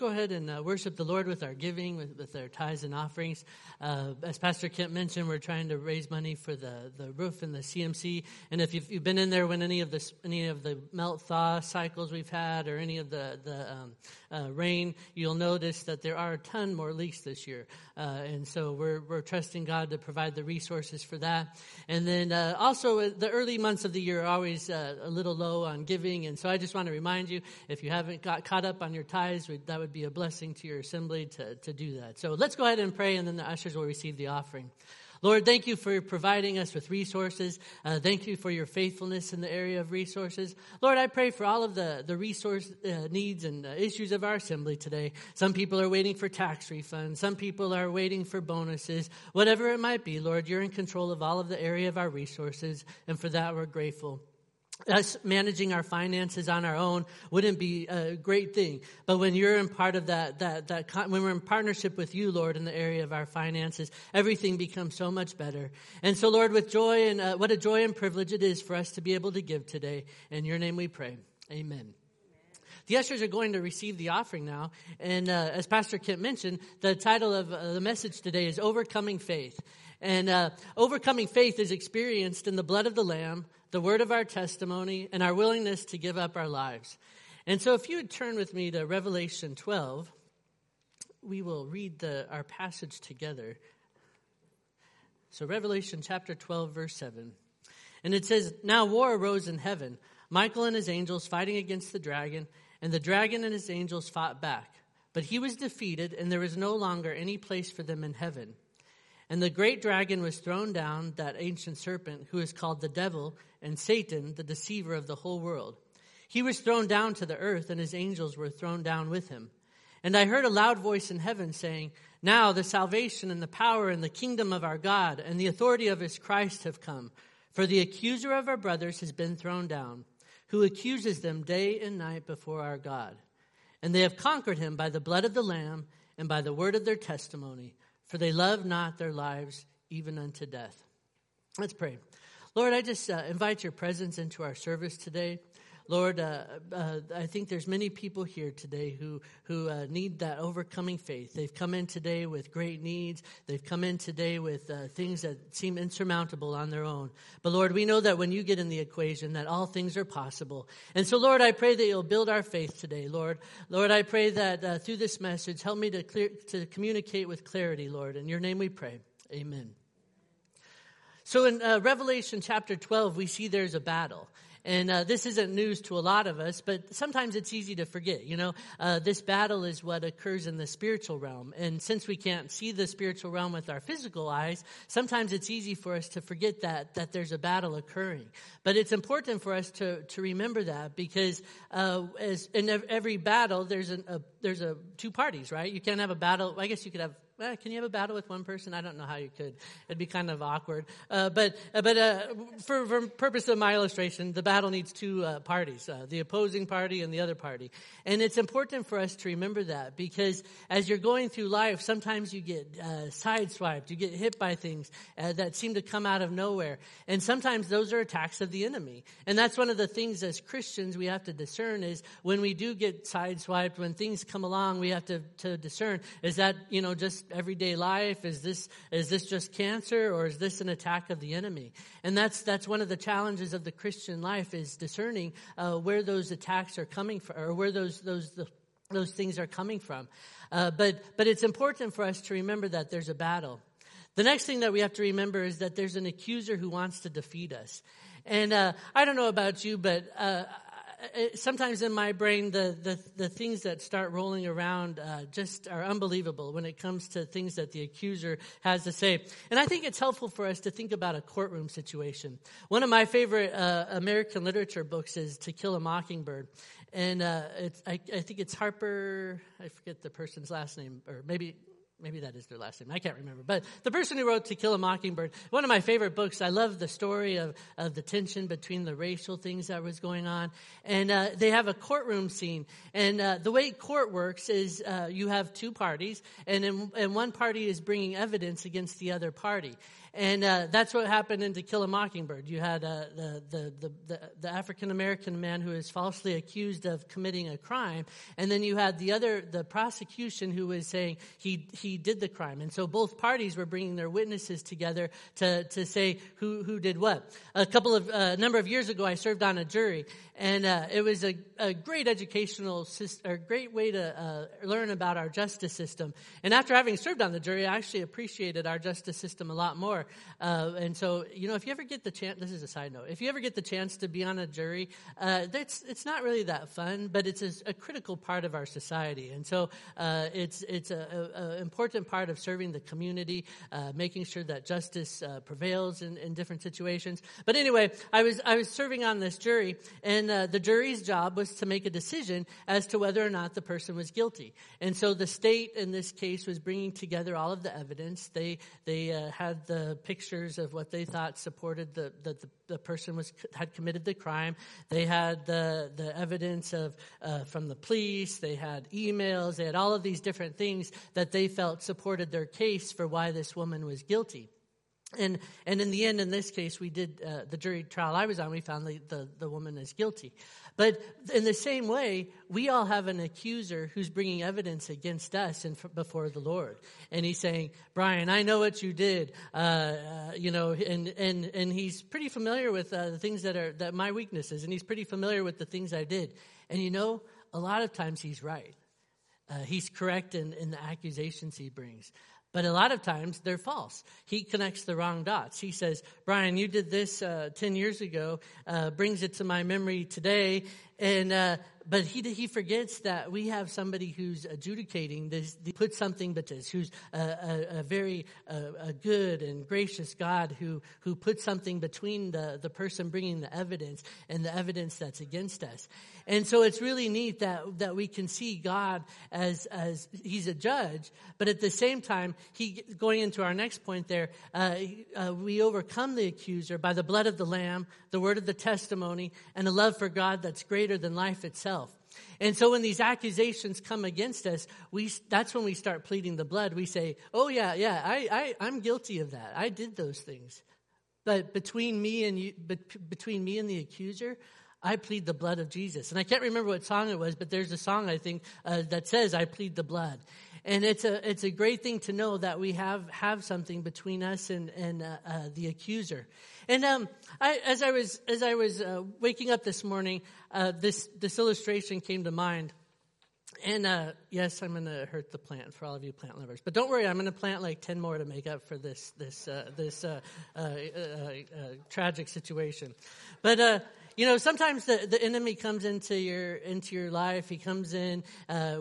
go ahead and uh, worship the Lord with our giving, with, with our tithes and offerings. Uh, as Pastor Kent mentioned, we're trying to raise money for the, the roof and the CMC. And if you've, you've been in there when any of the any of the melt thaw cycles we've had, or any of the the um, uh, rain, you'll notice that there are a ton more leaks this year. Uh, and so we're we're trusting God to provide the resources for that. And then uh, also uh, the early months of the year are always a little low on giving. And so I just want to remind you, if you haven't got caught up on your tithes, that would would be a blessing to your assembly to, to do that. So let's go ahead and pray, and then the ushers will receive the offering. Lord, thank you for providing us with resources. Uh, thank you for your faithfulness in the area of resources. Lord, I pray for all of the, the resource uh, needs and uh, issues of our assembly today. Some people are waiting for tax refunds. Some people are waiting for bonuses. Whatever it might be, Lord, you're in control of all of the area of our resources, and for that we're grateful us managing our finances on our own wouldn't be a great thing. But when you're in part of that, that, that, when we're in partnership with you, Lord, in the area of our finances, everything becomes so much better. And so, Lord, with joy and uh, what a joy and privilege it is for us to be able to give today. In your name we pray. Amen. The ushers are going to receive the offering now. And uh, as Pastor Kent mentioned, the title of uh, the message today is Overcoming Faith. And uh, overcoming faith is experienced in the blood of the Lamb, the word of our testimony, and our willingness to give up our lives. And so, if you would turn with me to Revelation 12, we will read the, our passage together. So, Revelation chapter 12, verse 7. And it says, Now war arose in heaven, Michael and his angels fighting against the dragon, and the dragon and his angels fought back. But he was defeated, and there was no longer any place for them in heaven. And the great dragon was thrown down, that ancient serpent, who is called the devil and Satan, the deceiver of the whole world. He was thrown down to the earth, and his angels were thrown down with him. And I heard a loud voice in heaven saying, Now the salvation and the power and the kingdom of our God and the authority of his Christ have come. For the accuser of our brothers has been thrown down, who accuses them day and night before our God. And they have conquered him by the blood of the Lamb and by the word of their testimony for they love not their lives even unto death. Let's pray. Lord, I just uh, invite your presence into our service today. Lord, uh, uh, I think there's many people here today who who uh, need that overcoming faith. They've come in today with great needs. They've come in today with uh, things that seem insurmountable on their own. But Lord, we know that when you get in the equation, that all things are possible. And so, Lord, I pray that you'll build our faith today, Lord. Lord, I pray that uh, through this message, help me to clear, to communicate with clarity, Lord. In your name, we pray. Amen. So in uh, Revelation chapter 12, we see there's a battle. And uh, this isn't news to a lot of us, but sometimes it's easy to forget. You know, uh, this battle is what occurs in the spiritual realm. And since we can't see the spiritual realm with our physical eyes, sometimes it's easy for us to forget that, that there's a battle occurring. But it's important for us to, to remember that because uh, as in every battle, there's, an, a, there's a two parties, right? You can't have a battle. I guess you could have well, can you have a battle with one person? I don't know how you could. It'd be kind of awkward. Uh, but uh, but uh, for, for purpose of my illustration, the battle needs two uh, parties: uh, the opposing party and the other party. And it's important for us to remember that because as you're going through life, sometimes you get uh, sideswiped, you get hit by things that seem to come out of nowhere, and sometimes those are attacks of the enemy. And that's one of the things as Christians we have to discern is when we do get sideswiped, when things come along, we have to, to discern: is that you know just everyday life? Is this, is this just cancer or is this an attack of the enemy? And that's, that's one of the challenges of the Christian life is discerning uh, where those attacks are coming from or where those, those, the, those things are coming from. Uh, but, but it's important for us to remember that there's a battle. The next thing that we have to remember is that there's an accuser who wants to defeat us. And uh, I don't know about you, but uh, sometimes in my brain, the, the, the things that start rolling around uh, just are unbelievable when it comes to things that the accuser has to say. And I think it's helpful for us to think about a courtroom situation. One of my favorite uh, American literature books is To Kill a Mockingbird. And uh, I, I think it's Harper, I forget the person's last name, or maybe maybe that is their last name. I can't remember. But the person who wrote To Kill a Mockingbird, one of my favorite books. I love the story of, of the tension between the racial things that was going on. And uh, they have a courtroom scene. And uh, the way court works is uh, you have two parties, and, in, and one party is bringing evidence against the other party. And uh, that's what happened in To Kill a Mockingbird. You had uh, the, the, the, the African American man who is falsely accused of committing a crime, and then you had the other, the prosecution who was saying he, he did the crime. And so both parties were bringing their witnesses together to, to say who, who did what. A couple of, a uh, number of years ago, I served on a jury, and uh, it was a, a great educational system, or great way to uh, learn about our justice system. And after having served on the jury, I actually appreciated our justice system a lot more. Uh, and so, you know, if you ever get the chance, this is a side note, if you ever get the chance to be on a jury, uh, it's, it's not really that fun, but it's a, a critical part of our society. And so uh, it's, it's an important part of serving the community, uh, making sure that justice uh, prevails in, in different situations. But anyway, I was, I was serving on this jury, and uh, the jury's job was to make a decision as to whether or not the person was guilty. And so the state, in this case, was bringing together all of the evidence. They, they had the pictures of what they thought supported the, that the, the, person was had committed the crime. They had the the evidence of uh, from the police. They had emails. They had all of these different things that they felt supported their case for why this woman was guilty. And and in the end, in this case, we did uh, the jury trial I was on. We found the, the, the woman is guilty. But in the same way, we all have an accuser who's bringing evidence against us in, before the Lord, and he's saying, "Brian, I know what you did," uh, uh, you know, and and and he's pretty familiar with uh, the things that are that my weaknesses, and he's pretty familiar with the things I did. And you know, a lot of times he's right. Uh, he's correct in, in the accusations he brings. But a lot of times they're false. He connects the wrong dots. He says, Brian, you did this uh, 10 years ago, uh, brings it to my memory today, and uh, but he he forgets that we have somebody who's adjudicating this, put something but this, who's a, a, a very a, a, good and gracious God who who puts something between the the person bringing the evidence and the evidence that's against us. And so it's really neat that that we can see God as as He's a judge, but at the same time, He going into our next point there, uh, uh, we overcome the accuser by the blood of the Lamb, the word of the testimony, and a love for God that's greater than life itself. And so when these accusations come against us, we, that's when we start pleading the blood. We say, oh yeah, yeah, I, I, I'm guilty of that. I did those things. But between me and you, between me and the accuser, I plead the blood of Jesus. And I can't remember what song it was, but there's a song I think uh, that says, "I plead the blood." And it's a it's a great thing to know that we have have something between us and and uh, uh, the accuser. And um, I, as I was as I was uh, waking up this morning, uh, this this illustration came to mind. And uh, yes, I'm going to hurt the plant for all of you plant lovers. But don't worry, I'm going to plant like ten more to make up for this this uh, this tragic situation. But you know, sometimes the, the enemy comes into your into your life. He comes in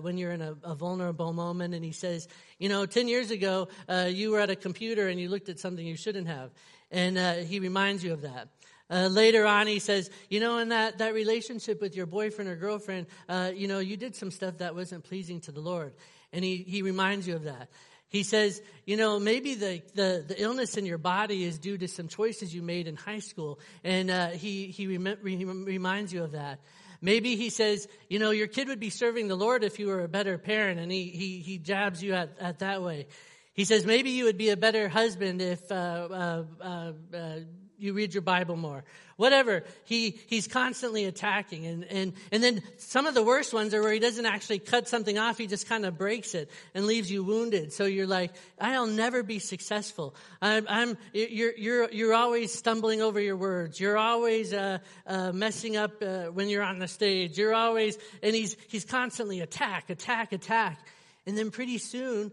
when you're in a, a, vulnerable moment, and he says, you know, ten years ago you were at a computer and you looked at something you shouldn't have. And uh, he reminds you of that. Uh, later on, he says, you know, in that, that relationship with your boyfriend or girlfriend, uh, you know, you did some stuff that wasn't pleasing to the Lord. And he, he reminds you of that. He says, you know, maybe the, the, the illness in your body is due to some choices you made in high school. And uh, he, he rem- reminds you of that. Maybe he says, you know, your kid would be serving the Lord if you were a better parent. And he, he, he jabs you at, at that way. He says, maybe you would be a better husband if uh, uh, uh, uh, you read your Bible more. Whatever. He, he's constantly attacking. And, and, and then some of the worst ones are where he doesn't actually cut something off. He just kind of breaks it and leaves you wounded. So you're like, I'll never be successful. I'm, I'm you're, you're, you're always stumbling over your words. You're always uh, uh, messing up uh, when you're on the stage. You're always, and he's, he's constantly attack, attack, attack. And then pretty soon,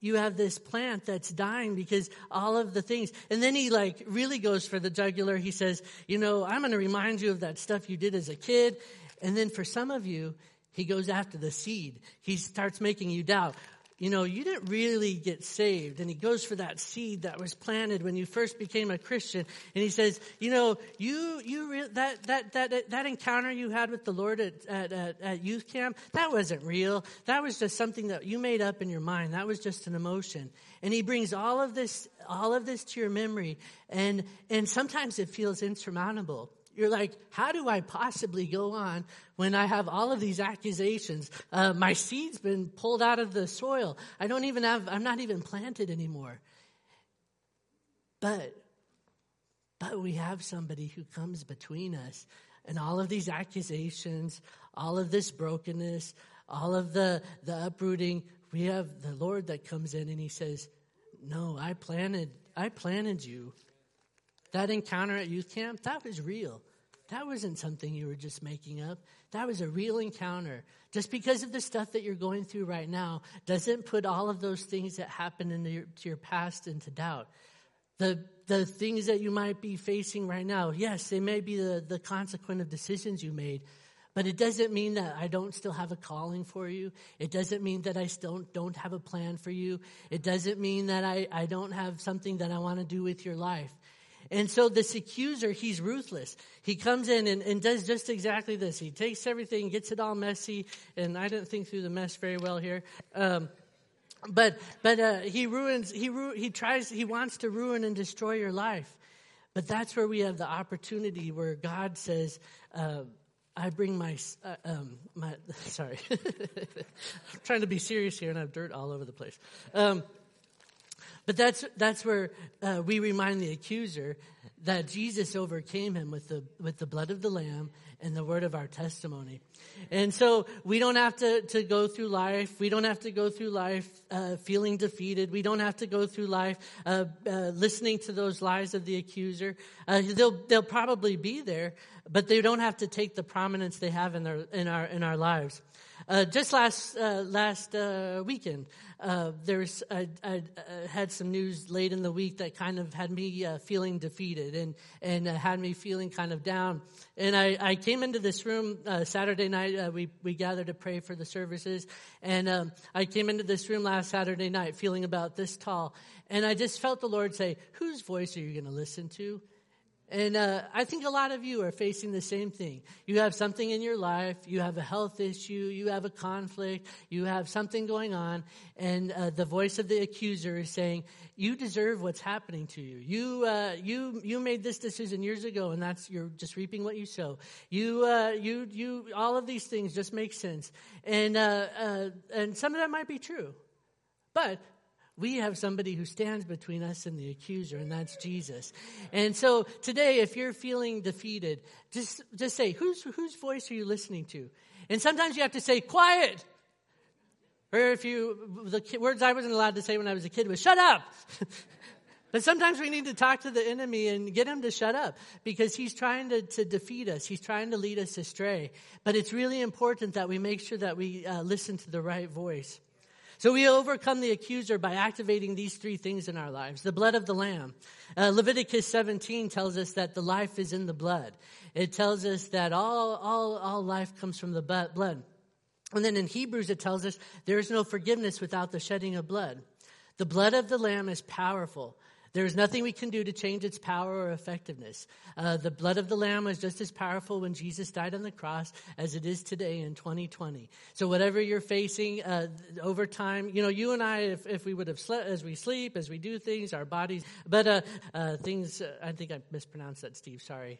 you have this plant that's dying because all of the things. And then he like really goes for the jugular. He says, you know, I'm going to remind you of that stuff you did as a kid. And then for some of you, he goes after the seed. He starts making you doubt. You know, you didn't really get saved. And he goes for that seed that was planted when you first became a Christian. And he says, you know, you, you, re- that, that, that, that encounter you had with the Lord at, at, at, at youth camp, that wasn't real. That was just something that you made up in your mind. That was just an emotion. And he brings all of this, all of this to your memory. And, and sometimes it feels insurmountable. You're like, how do I possibly go on when I have all of these accusations? Uh, my seed's been pulled out of the soil. I don't even have, I'm not even planted anymore. But, but we have somebody who comes between us and all of these accusations, all of this brokenness, all of the, the uprooting. We have the Lord that comes in and he says, no, I planted, I planted you. That encounter at youth camp, that was real. That wasn't something you were just making up. That was a real encounter. Just because of the stuff that you're going through right now doesn't put all of those things that happened into your, your past into doubt. The, the things that you might be facing right now, yes, they may be the, the consequence of decisions you made, but it doesn't mean that I don't still have a calling for you. It doesn't mean that I still don't have a plan for you. It doesn't mean that I, I don't have something that I want to do with your life. And so this accuser, he's ruthless. He comes in and, and, does just exactly this. He takes everything, gets it all messy, and I didn't think through the mess very well here. Um, but but uh, he ruins. He ru- he tries. He wants to ruin and destroy your life. But that's where we have the opportunity where God says. Uh, I bring my, uh, um, my sorry, I'm trying to be serious here and I have dirt all over the place. Um, but that's, that's where uh, we remind the accuser that Jesus overcame him with the, with the blood of the Lamb and the word of our testimony. And so we don't have to, to go through life. We don't have to go through life uh, feeling defeated. We don't have to go through life uh, uh, listening to those lies of the accuser. Uh, they'll, they'll probably be there, but they don't have to take the prominence they have in, their, in, our, in our lives. Uh, just last uh, last uh, weekend, uh, there's I, I, had some news late in the week that kind of had me uh, feeling defeated and and had me feeling kind of down. And I, I came into this room Saturday night. we we gathered to pray for the services, and um, I came into this room last Saturday night feeling about this tall, and I just felt the Lord say, "Whose voice are you going to listen to?" And uh, I think a lot of you are facing the same thing. You have something in your life, you have a health issue, you have a conflict, you have something going on, and uh, the voice of the accuser is saying, "You deserve what's happening to you. You uh, you you made this decision years ago, and that's you're just reaping what you sow. You uh, you you all of these things just make sense, and uh, uh, and some of that might be true, but we have somebody who stands between us and the accuser, and that's Jesus. And so today, if you're feeling defeated, just, just say, whose, whose voice are you listening to? And sometimes you have to say, quiet. Or if you, the words I wasn't allowed to say when I was a kid was, shut up. But sometimes we need to talk to the enemy and get him to shut up because he's trying to, to defeat us. He's trying to lead us astray. But it's really important that we make sure that we uh, listen to the right voice. So we overcome the accuser by activating these three things in our lives. The blood of the Lamb. Uh, Leviticus 17 tells us that the life is in the blood. It tells us that all, all, all life comes from the blood. And then in Hebrews, it tells us there is no forgiveness without the shedding of blood. The blood of the Lamb is powerful. There is nothing we can do to change its power or effectiveness. Uh, the blood of the Lamb was just as powerful when Jesus died on the cross as it is today in 2020. So whatever you're facing uh, over time, you know, you and I, if, if we would have slept as we sleep, as we do things, our bodies, but uh, uh things, uh, I think I mispronounced that, Steve. Sorry,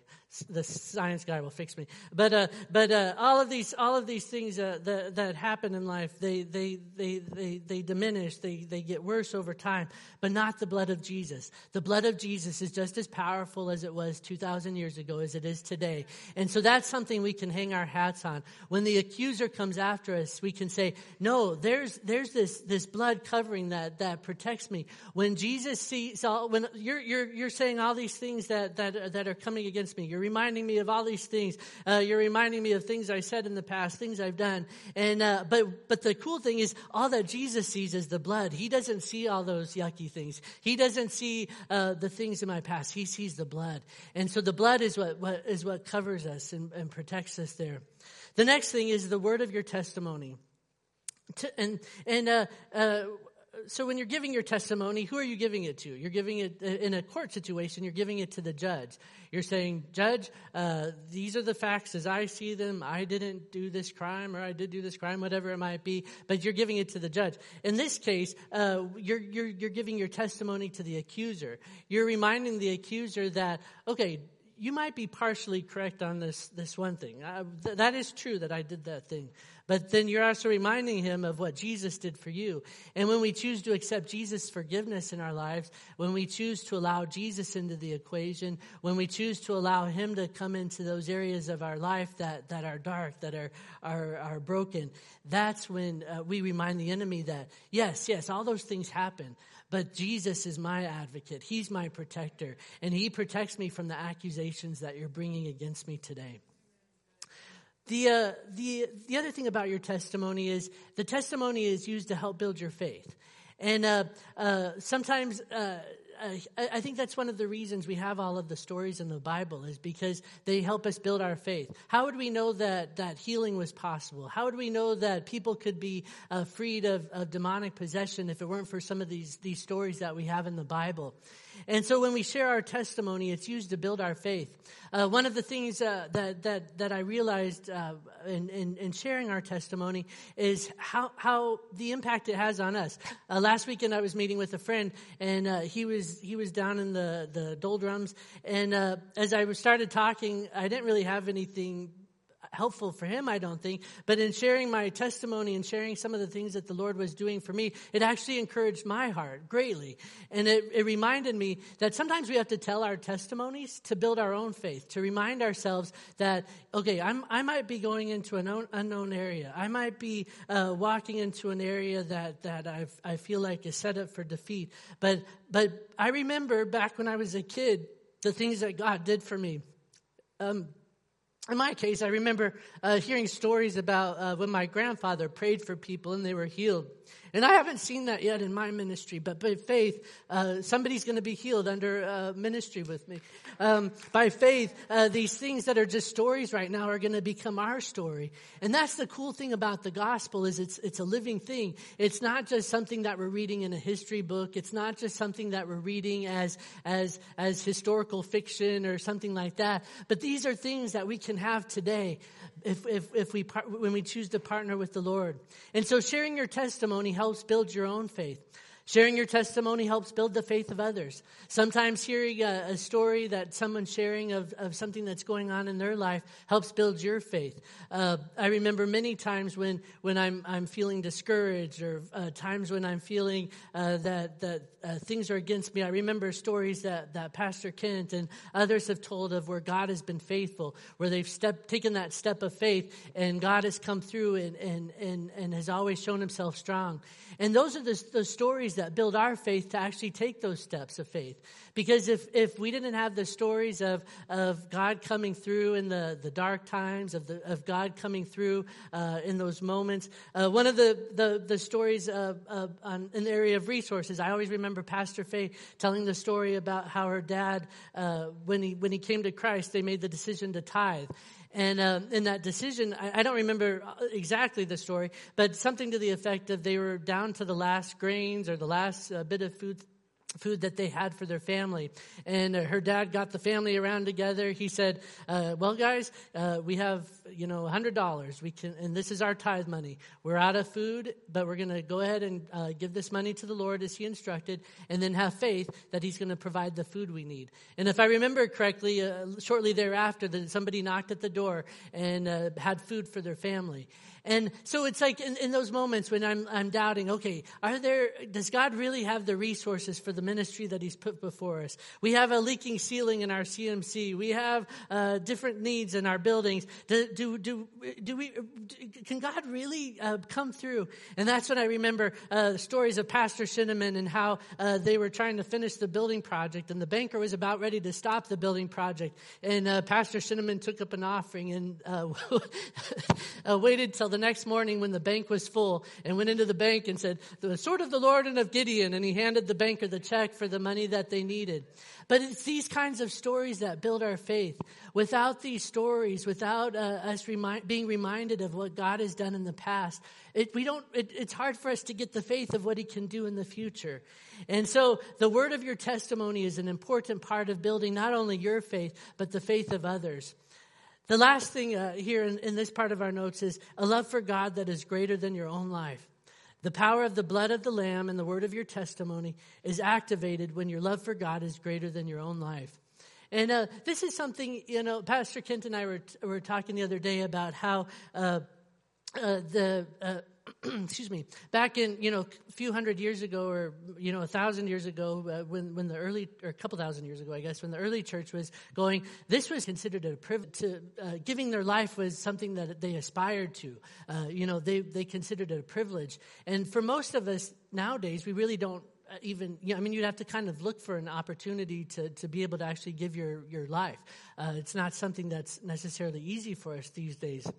the science guy will fix me. But uh, but all of these all of these things that, that happen in life, they they they they they diminish, they they get worse over time, but not the blood of Jesus. Jesus. The blood of Jesus is just as powerful as it was 2,000 years ago as it is today. And so that's something we can hang our hats on. When the accuser comes after us, we can say, no, there's, there's this, this blood covering that, that protects me. When Jesus sees all, when you're, you're, you're saying all these things that, that, that are coming against me, you're reminding me of all these things. Uh, you're reminding me of things I said in the past, things I've done. And, uh, but, but the cool thing is all that Jesus sees is the blood. He doesn't see all those yucky things. He doesn't see see uh, the things in my past. He sees the blood. And so the blood is what, what, is what covers us and, and protects us there. The next thing is the word of your testimony. to, and and uh, uh, so when you're giving your testimony, who are you giving it to? You're giving it uh, in a court situation. You're giving it to the judge. You're saying, Judge, uh, these are the facts as I see them. I didn't do this crime, or I did do this crime, whatever it might be. But you're giving it to the judge. In this case, uh, you're you're you're giving your testimony to the accuser. You're reminding the accuser that okay you might be partially correct on this, this one thing. Uh, th- that is true that I did that thing. But then you're also reminding him of what Jesus did for you. And when we choose to accept Jesus' forgiveness in our lives, when we choose to allow Jesus into the equation, when we choose to allow him to come into those areas of our life that, that are dark, that are, are, are broken, that's when uh, we remind the enemy that, yes, yes, all those things happen. But Jesus is my advocate. He's my protector. And he protects me from the accusations that you're bringing against me today. The, uh, the, the other thing about your testimony is the testimony is used to help build your faith. And uh, uh, sometimes uh, I think that's one of the reasons we have all of the stories in the Bible is because they help us build our faith. How would we know that, that healing was possible? How would we know that people could be uh, freed of, of demonic possession if it weren't for some of these, these stories that we have in the Bible? And so when we share our testimony, it's used to build our faith. Uh, one of the things uh, that, that, that I realized uh, in, in, in, sharing our testimony is how, how the impact it has on us. Uh, last weekend I was meeting with a friend and uh, he, was, he was down in the, the doldrums. And uh, as I started talking, I didn't really have anything helpful for him, I don't think. But in sharing my testimony and sharing some of the things that the Lord was doing for me, it actually encouraged my heart greatly. And it, it reminded me that sometimes we have to tell our testimonies to build our own faith, to remind ourselves that, okay, I'm, i might be going into an unknown area. I might be uh, walking into an area that, that i I feel like is set up for defeat. But, but I remember back when I was a kid, the things that God did for me. Um, in my case, I remember uh, hearing stories about uh, when my grandfather prayed for people and they were healed. And I haven't seen that yet in my ministry, but by faith, uh, somebody's going to be healed under uh, ministry with me. Um, by faith, uh, these things that are just stories right now are going to become our story. And that's the cool thing about the gospel is it's, it's a living thing. It's not just something that we're reading in a history book. It's not just something that we're reading as, as, as historical fiction or something like that. But these are things that we can have today if, if, if we, when we choose to partner with the Lord. And so sharing your testimony helps build your own faith. Sharing your testimony helps build the faith of others. Sometimes hearing a, a, story that someone's sharing of, of something that's going on in their life helps build your faith. Uh, I remember many times when, when I'm, I'm feeling discouraged or uh, times when I'm feeling uh, that, that uh, things are against me. I remember stories that, that Pastor Kent and others have told of where God has been faithful, where they've step, taken that step of faith and God has come through and, and, and, and has always shown himself strong. And those are the, the stories that build our faith to actually take those steps of faith. Because if, if we didn't have the stories of, of God coming through in the, the dark times, of, the, of God coming through uh, in those moments, uh, one of the, the, the stories of, on, in the area of resources, I always remember Pastor Faye telling the story about how her dad, uh, when, he, when he came to Christ, they made the decision to tithe. And uh, in that decision, I, I, don't remember uh, exactly the story, but something to the effect of they were down to the last grains or the last uh, bit of food food that they had for their family. And uh, her dad got the family around together. He said, uh, well, guys, uh, we have, you know, $100. We can, and this is our tithe money. We're out of food, but we're going to go ahead and uh, give this money to the Lord as he instructed, and then have faith that he's going to provide the food we need. And if I remember correctly, uh, shortly thereafter, that somebody knocked at the door and uh, had food for their family. And so it's like in, in, those moments when I'm, I'm doubting, okay, are there, does God really have the resources for the ministry that He's put before us? We have a leaking ceiling in our CMC. We have uh, different needs in our buildings. Do, do, do, do we, can God really uh, come through? And that's when I remember uh, the stories of Pastor Cinnamon and how uh, they were trying to finish the building project and the banker was about ready to stop the building project. And uh, Pastor Cinnamon took up an offering and uh, waited till the next morning when the bank was full and went into the bank and said, the sword of the Lord and of Gideon. And he handed the banker the check for the money that they needed. But it's these kinds of stories that build our faith. Without these stories, without uh, us being reminded of what God has done in the past, it, we don't, it, it's hard for us to get the faith of what he can do in the future. And so the word of your testimony is an important part of building not only your faith, but the faith of others. The last thing uh, here in, in this part of our notes is a love for God that is greater than your own life. The power of the blood of the Lamb and the word of your testimony is activated when your love for God is greater than your own life. And uh, this is something, you know, Pastor Kent and I were, were talking the other day about how uh, uh, the uh, excuse me, back in, you know, a few hundred years ago or, you know, a thousand years ago, uh, when, when the early, or a couple thousand years ago, I guess, when the early church was going, this was considered a privilege. To, uh, giving their life was something that they aspired to. Uh, you know, they, they considered it a privilege. And for most of us nowadays, we really don't uh, even you know, I mean you'd have to kind of look for an opportunity to, to be able to actually give your, your life. Uh, it's not something that's necessarily easy for us these days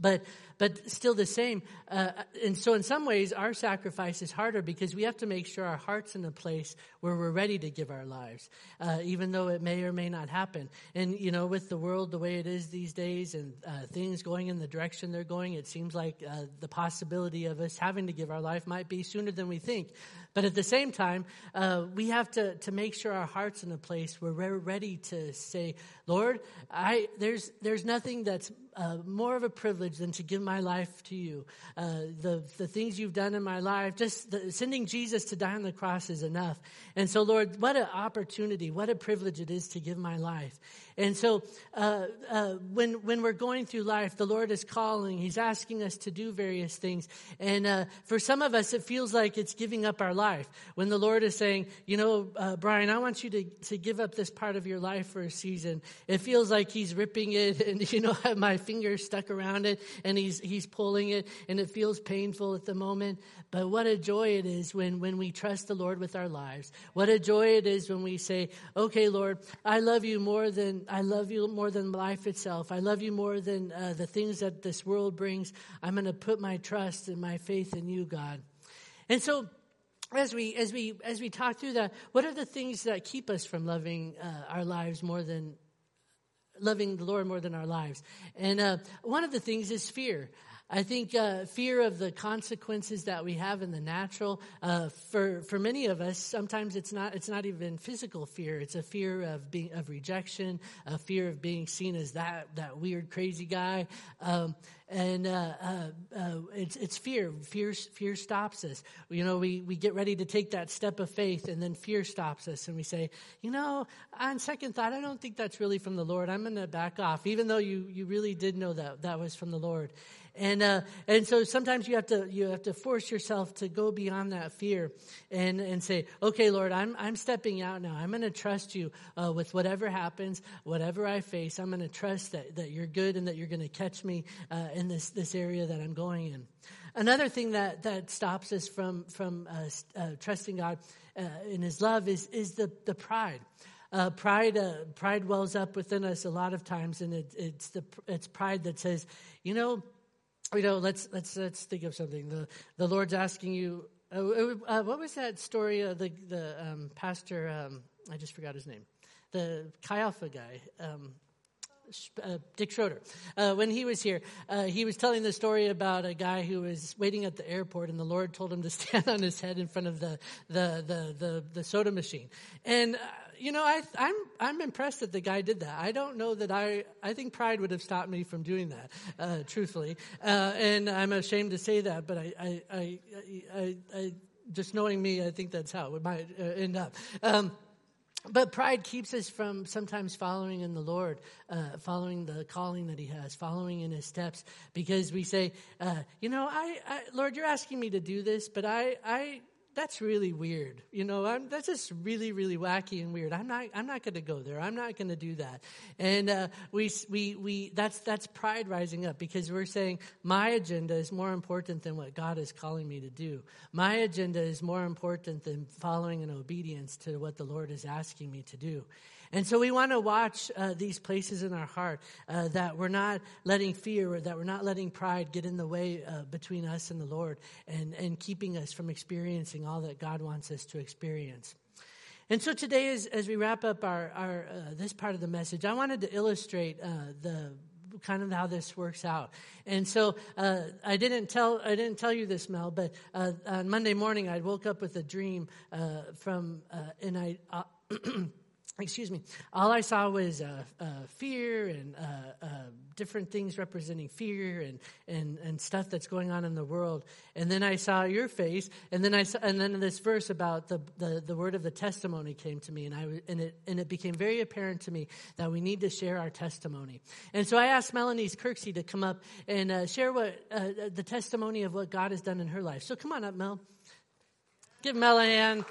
but but still the same uh, and so in some ways our sacrifice is harder because we have to make sure our heart's in a place where we're ready to give our lives uh, even though it may or may not happen. And you know with the world the way it is these days and uh, things going in the direction they're going it seems like uh, the possibility of us having to give our life might be sooner than we think but at the same time uh, we have to, to make sure our heart's in a place where we're ready to say lord I, there's, there's nothing that's uh, more of a privilege than to give my life to you. Uh, the, the things you've done in my life, just the, sending Jesus to die on the cross is enough. And so, Lord, what an opportunity, what a privilege it is to give my life. And so, uh, uh, when when we're going through life, the Lord is calling. He's asking us to do various things. And uh, for some of us, it feels like it's giving up our life. When the Lord is saying, you know, uh, Brian, I want you to to give up this part of your life for a season. It feels like He's ripping it, and you know, have my fingers stuck around it, and He's He's pulling it, and it feels painful at the moment. But what a joy it is when when we trust the Lord with our lives. What a joy it is when we say, "Okay, Lord, I love you more than." I love you more than life itself. I love you more than uh, the things that this world brings. I'm going to put my trust and my faith in you, God. And so, as we as we as we talk through that, what are the things that keep us from loving uh, our lives more than loving the Lord more than our lives? And uh, one of the things is fear. I think uh, fear of the consequences that we have in the natural. Uh, for for many of us, sometimes it's not it's not even physical fear. It's a fear of being of rejection, a fear of being seen as that that weird crazy guy, um, and uh, uh, uh it's it's fear. Fear fear stops us. You know, we we get ready to take that step of faith, and then fear stops us, and we say, you know, on second thought, I don't think that's really from the Lord. I'm going to back off, even though you you really did know that that was from the Lord. And, uh, and so sometimes you have to, you have to force yourself to go beyond that fear and, and say, okay, Lord, I'm, I'm stepping out now. I'm going to trust you uh, with whatever happens, whatever I face. I'm going to trust that, that you're good and that you're going to catch me uh, in this, this area that I'm going in. Another thing that, that stops us from, from uh, uh, trusting God uh, in his love is, is the, the pride. Uh, pride, uh, pride wells up within us a lot of times, and it, it's the it's pride that says, you know, you know, let's let's let's think of something. The the Lord's asking you. Uh, uh, uh what was that story? of the the um, pastor. Um, I just forgot his name. The Chi Alpha guy. Um, uh, Dick Schroeder. Uh, when he was here, uh, he was telling the story about a guy who was waiting at the airport, and the Lord told him to stand on his head in front of the the the the, the soda machine. And uh, you know, I, I'm, I'm impressed that the guy did that. I don't know that I, I think pride would have stopped me from doing that, uh, truthfully. Uh, and I'm ashamed to say that, but I, I, I, I, I just knowing me, I think that's how it might uh, end up. Um, but pride keeps us from sometimes following in the Lord, uh, following the calling that He has, following in His steps, because we say, uh, you know, I, I, Lord, you're asking me to do this, but I, I, that's really weird. You know, I'm, that's just really, really wacky and weird. I'm not, I'm not going to go there. I'm not going to do that. And uh, we, we, we, that's, that's pride rising up because we're saying my agenda is more important than what God is calling me to do. My agenda is more important than following in obedience to what the Lord is asking me to do. And so we want to watch uh, these places in our heart uh, that we're not letting fear or that we're not letting pride get in the way uh, between us and the Lord and, and keeping us from experiencing all that God wants us to experience. And so today, as, as we wrap up our, our uh, this part of the message, I wanted to illustrate uh, the kind of how this works out. And so uh, I didn't tell I didn't tell you this, Mel, but uh, on Monday morning I woke up with a dream uh, from uh, and I. Excuse me, all I saw was uh, uh, fear and uh, uh, different things representing fear and, and, and stuff that's going on in the world. And then I saw your face, and then I saw, and then this verse about the, the, the word of the testimony came to me, and I and it and it became very apparent to me that we need to share our testimony. And so I asked Melanie Kirksey to come up and uh, share what uh, the testimony of what God has done in her life. So come on up, Mel. Give Mel a hand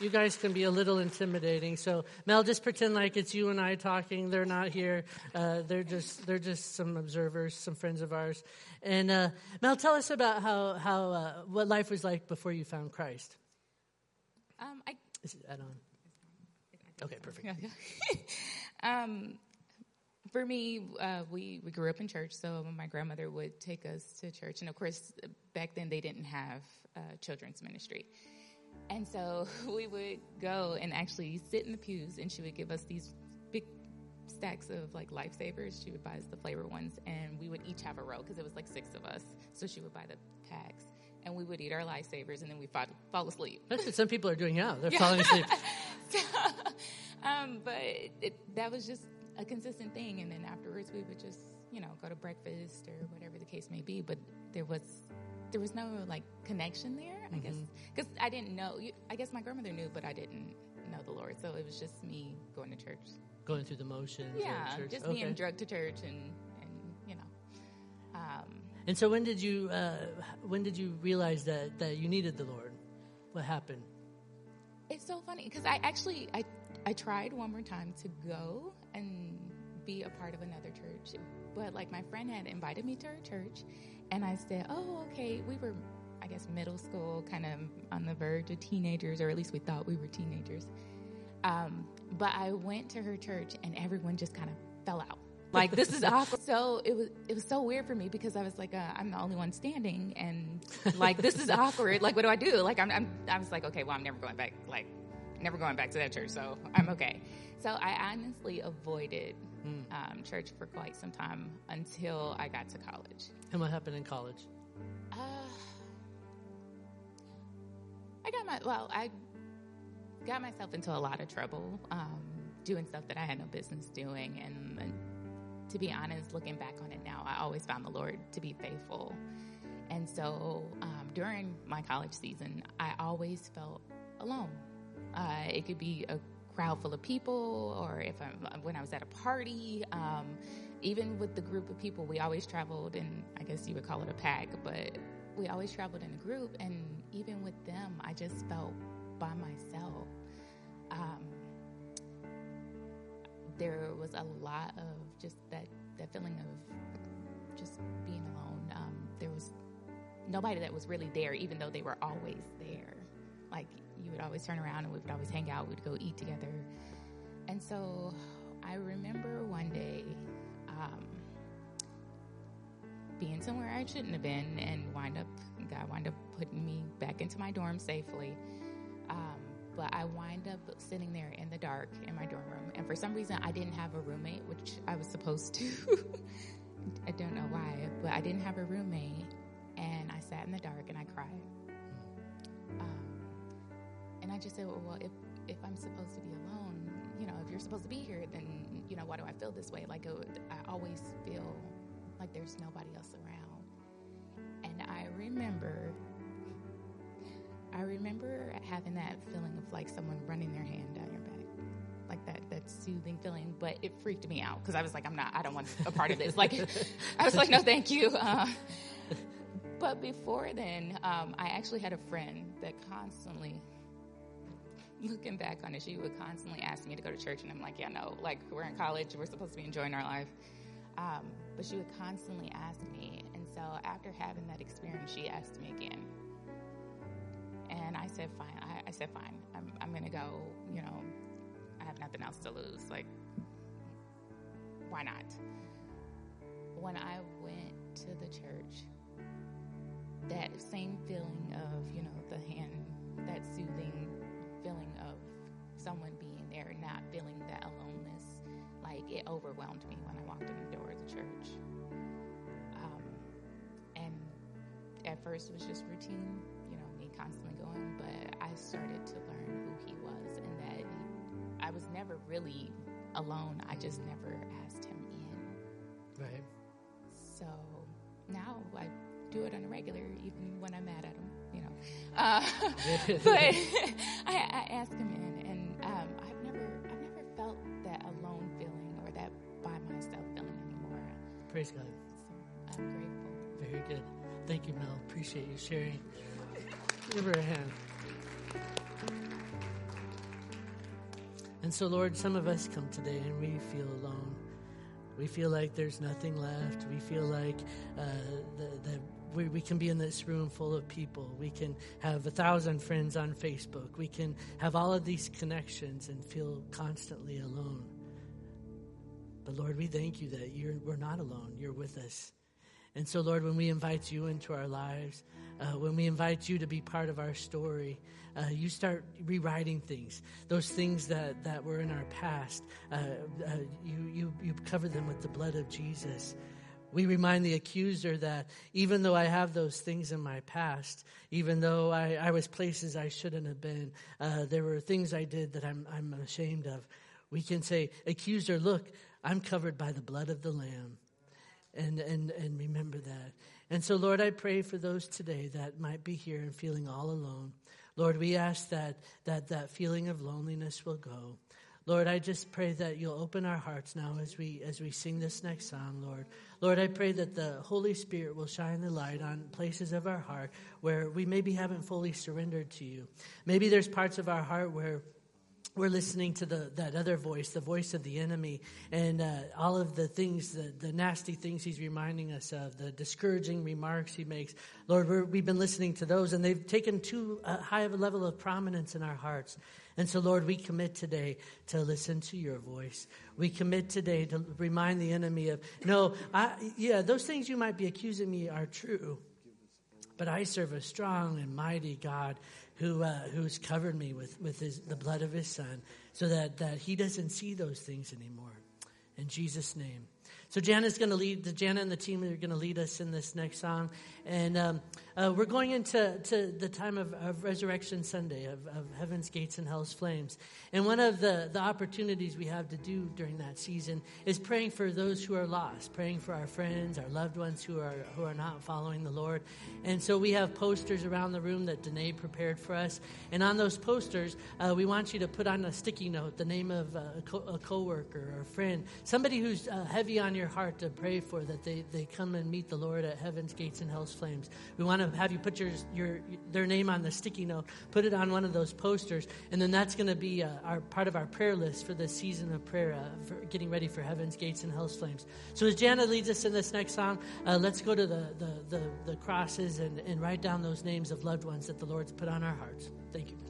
you guys can be a little intimidating. So Mel, just pretend like it's you and I talking. They're not here. Uh, they're just they're just some observers, some friends of ours. And uh, Mel, tell us about how how uh, what life was like before you found Christ. Um, I is it add on? Okay, perfect. um, for me, uh, we, we grew up in church, so my grandmother would take us to church. And of course, back then they didn't have uh, children's ministry. And so we would go and actually sit in the pews, and she would give us these big stacks of like lifesavers. She would buy us the flavor ones, and we would each have a row because it was like six of us. So she would buy the packs, and we would eat our lifesavers, and then we fall, fall asleep. That's what some people are doing now. They're yeah. falling asleep. so, um, but it, that was just a consistent thing, and then afterwards we would just you know go to breakfast or whatever the case may be. But there was there was no like connection there. Mm-hmm. I guess because I didn't know. I guess my grandmother knew, but I didn't know the Lord. So it was just me going to church, going through the motions. Yeah, just okay. being drugged to church and and you know. Um, and so when did you uh, when did you realize that that you needed the Lord? What happened? It's so funny because I actually I I tried one more time to go and be a part of another church, but like my friend had invited me to her church, and I said, oh, okay. We were, I guess, middle school, kind of on the verge of teenagers, or at least we thought we were teenagers. Um, but I went to her church and everyone just kind of fell out. Like this is awkward. So it was it was so weird for me because I was like uh, I'm the only one standing and like this is awkward. Like what do I do? Like I'm, I'm I was like okay well I'm never going back like never going back to that church so I'm okay. So I honestly avoided mm. um, church for quite some time until I got to college. And what happened in college? Uh, I got my, well, I got myself into a lot of trouble um, doing stuff that I had no business doing. And, and to be honest, looking back on it now, I always found the Lord to be faithful. And so um, during my college season, I always felt alone. Uh, it could be a crowd full of people, or if I'm when I was at a party. Um, even with the group of people, we always traveled, and I guess you would call it a pack, but we always traveled in a group. And even with them, I just felt by myself. Um, there was a lot of just that that feeling of just being alone. Um, there was nobody that was really there, even though they were always there. Like you would always turn around and we would always hang out. We'd go eat together. And so I remember one day um, being somewhere I shouldn't have been and wind up, God wind up putting me back into my dorm safely. Um, but I wind up sitting there in the dark in my dorm room. And for some reason, I didn't have a roommate, which I was supposed to. I don't know why, but I didn't have a roommate. And I sat in the dark and I cried. And I just said, well, well, if, if I'm supposed to be alone, you know, if you're supposed to be here, then, you know, why do I feel this way? Like, uh, I always feel like there's nobody else around. And I remember, I remember having that feeling of like someone running their hand down your back. Like that, that soothing feeling, but it freaked me out because I was like, I'm not, I don't want a part of this. Like, I was like, no, thank you. Uh, but before then, um, I actually had a friend that constantly looking back on it, she would constantly ask me to go to church, and I'm like, yeah, no, like we're in college, we're supposed to be enjoying our life. Um, but she would constantly ask me, and so after having that experience, she asked me again. And I said, fine. I, I said, fine. I'm, I'm to go. You know, I have nothing else to lose. Like, why not? When I went to the church, that same feeling of, you know, the hand, that soothing feeling of someone being there, not feeling that aloneness, like it overwhelmed me when I walked in the door of the church. Um, and at first it was just routine, you know, me constantly going, but I started to learn who he was and that I was never really alone. I just never asked him in. Right. So now I do it on a regular, even when I'm mad at him, you know. Uh, but I, Ask him in, and um, I've never, I've never felt that alone feeling or that by myself feeling anymore. Praise God. So I'm grateful. Very good. Thank you, Mel. Appreciate you sharing. Give her a hand. And so, Lord, some of us come today and we feel alone. We feel like there's nothing left. We feel like uh, the, the we, we, can be in this room full of people. We can have a thousand friends on Facebook. We can have all of these connections and feel constantly alone. But Lord, we thank you that you're, we're not alone. You're with us. And so, Lord, when we invite you into our lives, uh, when we invite you to be part of our story, uh, you start rewriting things. Those things that, that were in our past, uh, uh, you, you, you cover them with the blood of Jesus. We remind the accuser that even though I have those things in my past, even though I, I was places I shouldn't have been, uh, there were things I did that I'm, I'm ashamed of. We can say, Accuser, look, I'm covered by the blood of the Lamb. And, and, and remember that. And so, Lord, I pray for those today that might be here and feeling all alone. Lord, we ask that that, that feeling of loneliness will go. Lord, I just pray that you'll open our hearts now as we as we sing this next song, Lord. Lord, I pray that the Holy Spirit will shine the light on places of our heart where we maybe haven't fully surrendered to you. Maybe there's parts of our heart where we're listening to the, that other voice, the voice of the enemy, and uh, all of the things, the, the nasty things he's reminding us of, the discouraging remarks he makes. Lord, we have been listening to those, and they've taken too uh, high of a level of prominence in our hearts. And so, Lord, we commit today to listen to your voice. We commit today to remind the enemy of, no, I, yeah, those things you might be accusing me are true, but I serve a strong and mighty God who uh, who's covered me with with his, the blood of his son, so that that he doesn't see those things anymore. In Jesus' name. So Jana's going to lead. Jana and the team are going to lead us in this next song, and um, uh, we're going into to the time of, of Resurrection Sunday, of, of, Heaven's Gates and Hell's Flames. And one of the, the opportunities we have to do during that season is praying for those who are lost, praying for our friends, our loved ones who are, who are not following the Lord. And so we have posters around the room that Danae prepared for us. And on those posters, uh, we want you to put on a sticky note the name of a, co- a coworker or a friend, somebody who's uh, heavy on your heart to pray for, that they, they come and meet the Lord at Heaven's Gates and Hell's Flames. We want to have you put your, your their name on the sticky note, put it on one of those posters, and then that's going to be uh, our part of our prayer list for this season of prayer, uh, for getting ready for Heaven's Gates and Hell's Flames. So as Jana leads us in this next song, uh, let's go to the, the, the, the crosses and, and write down those names of loved ones that the Lord's put on our hearts. Thank you.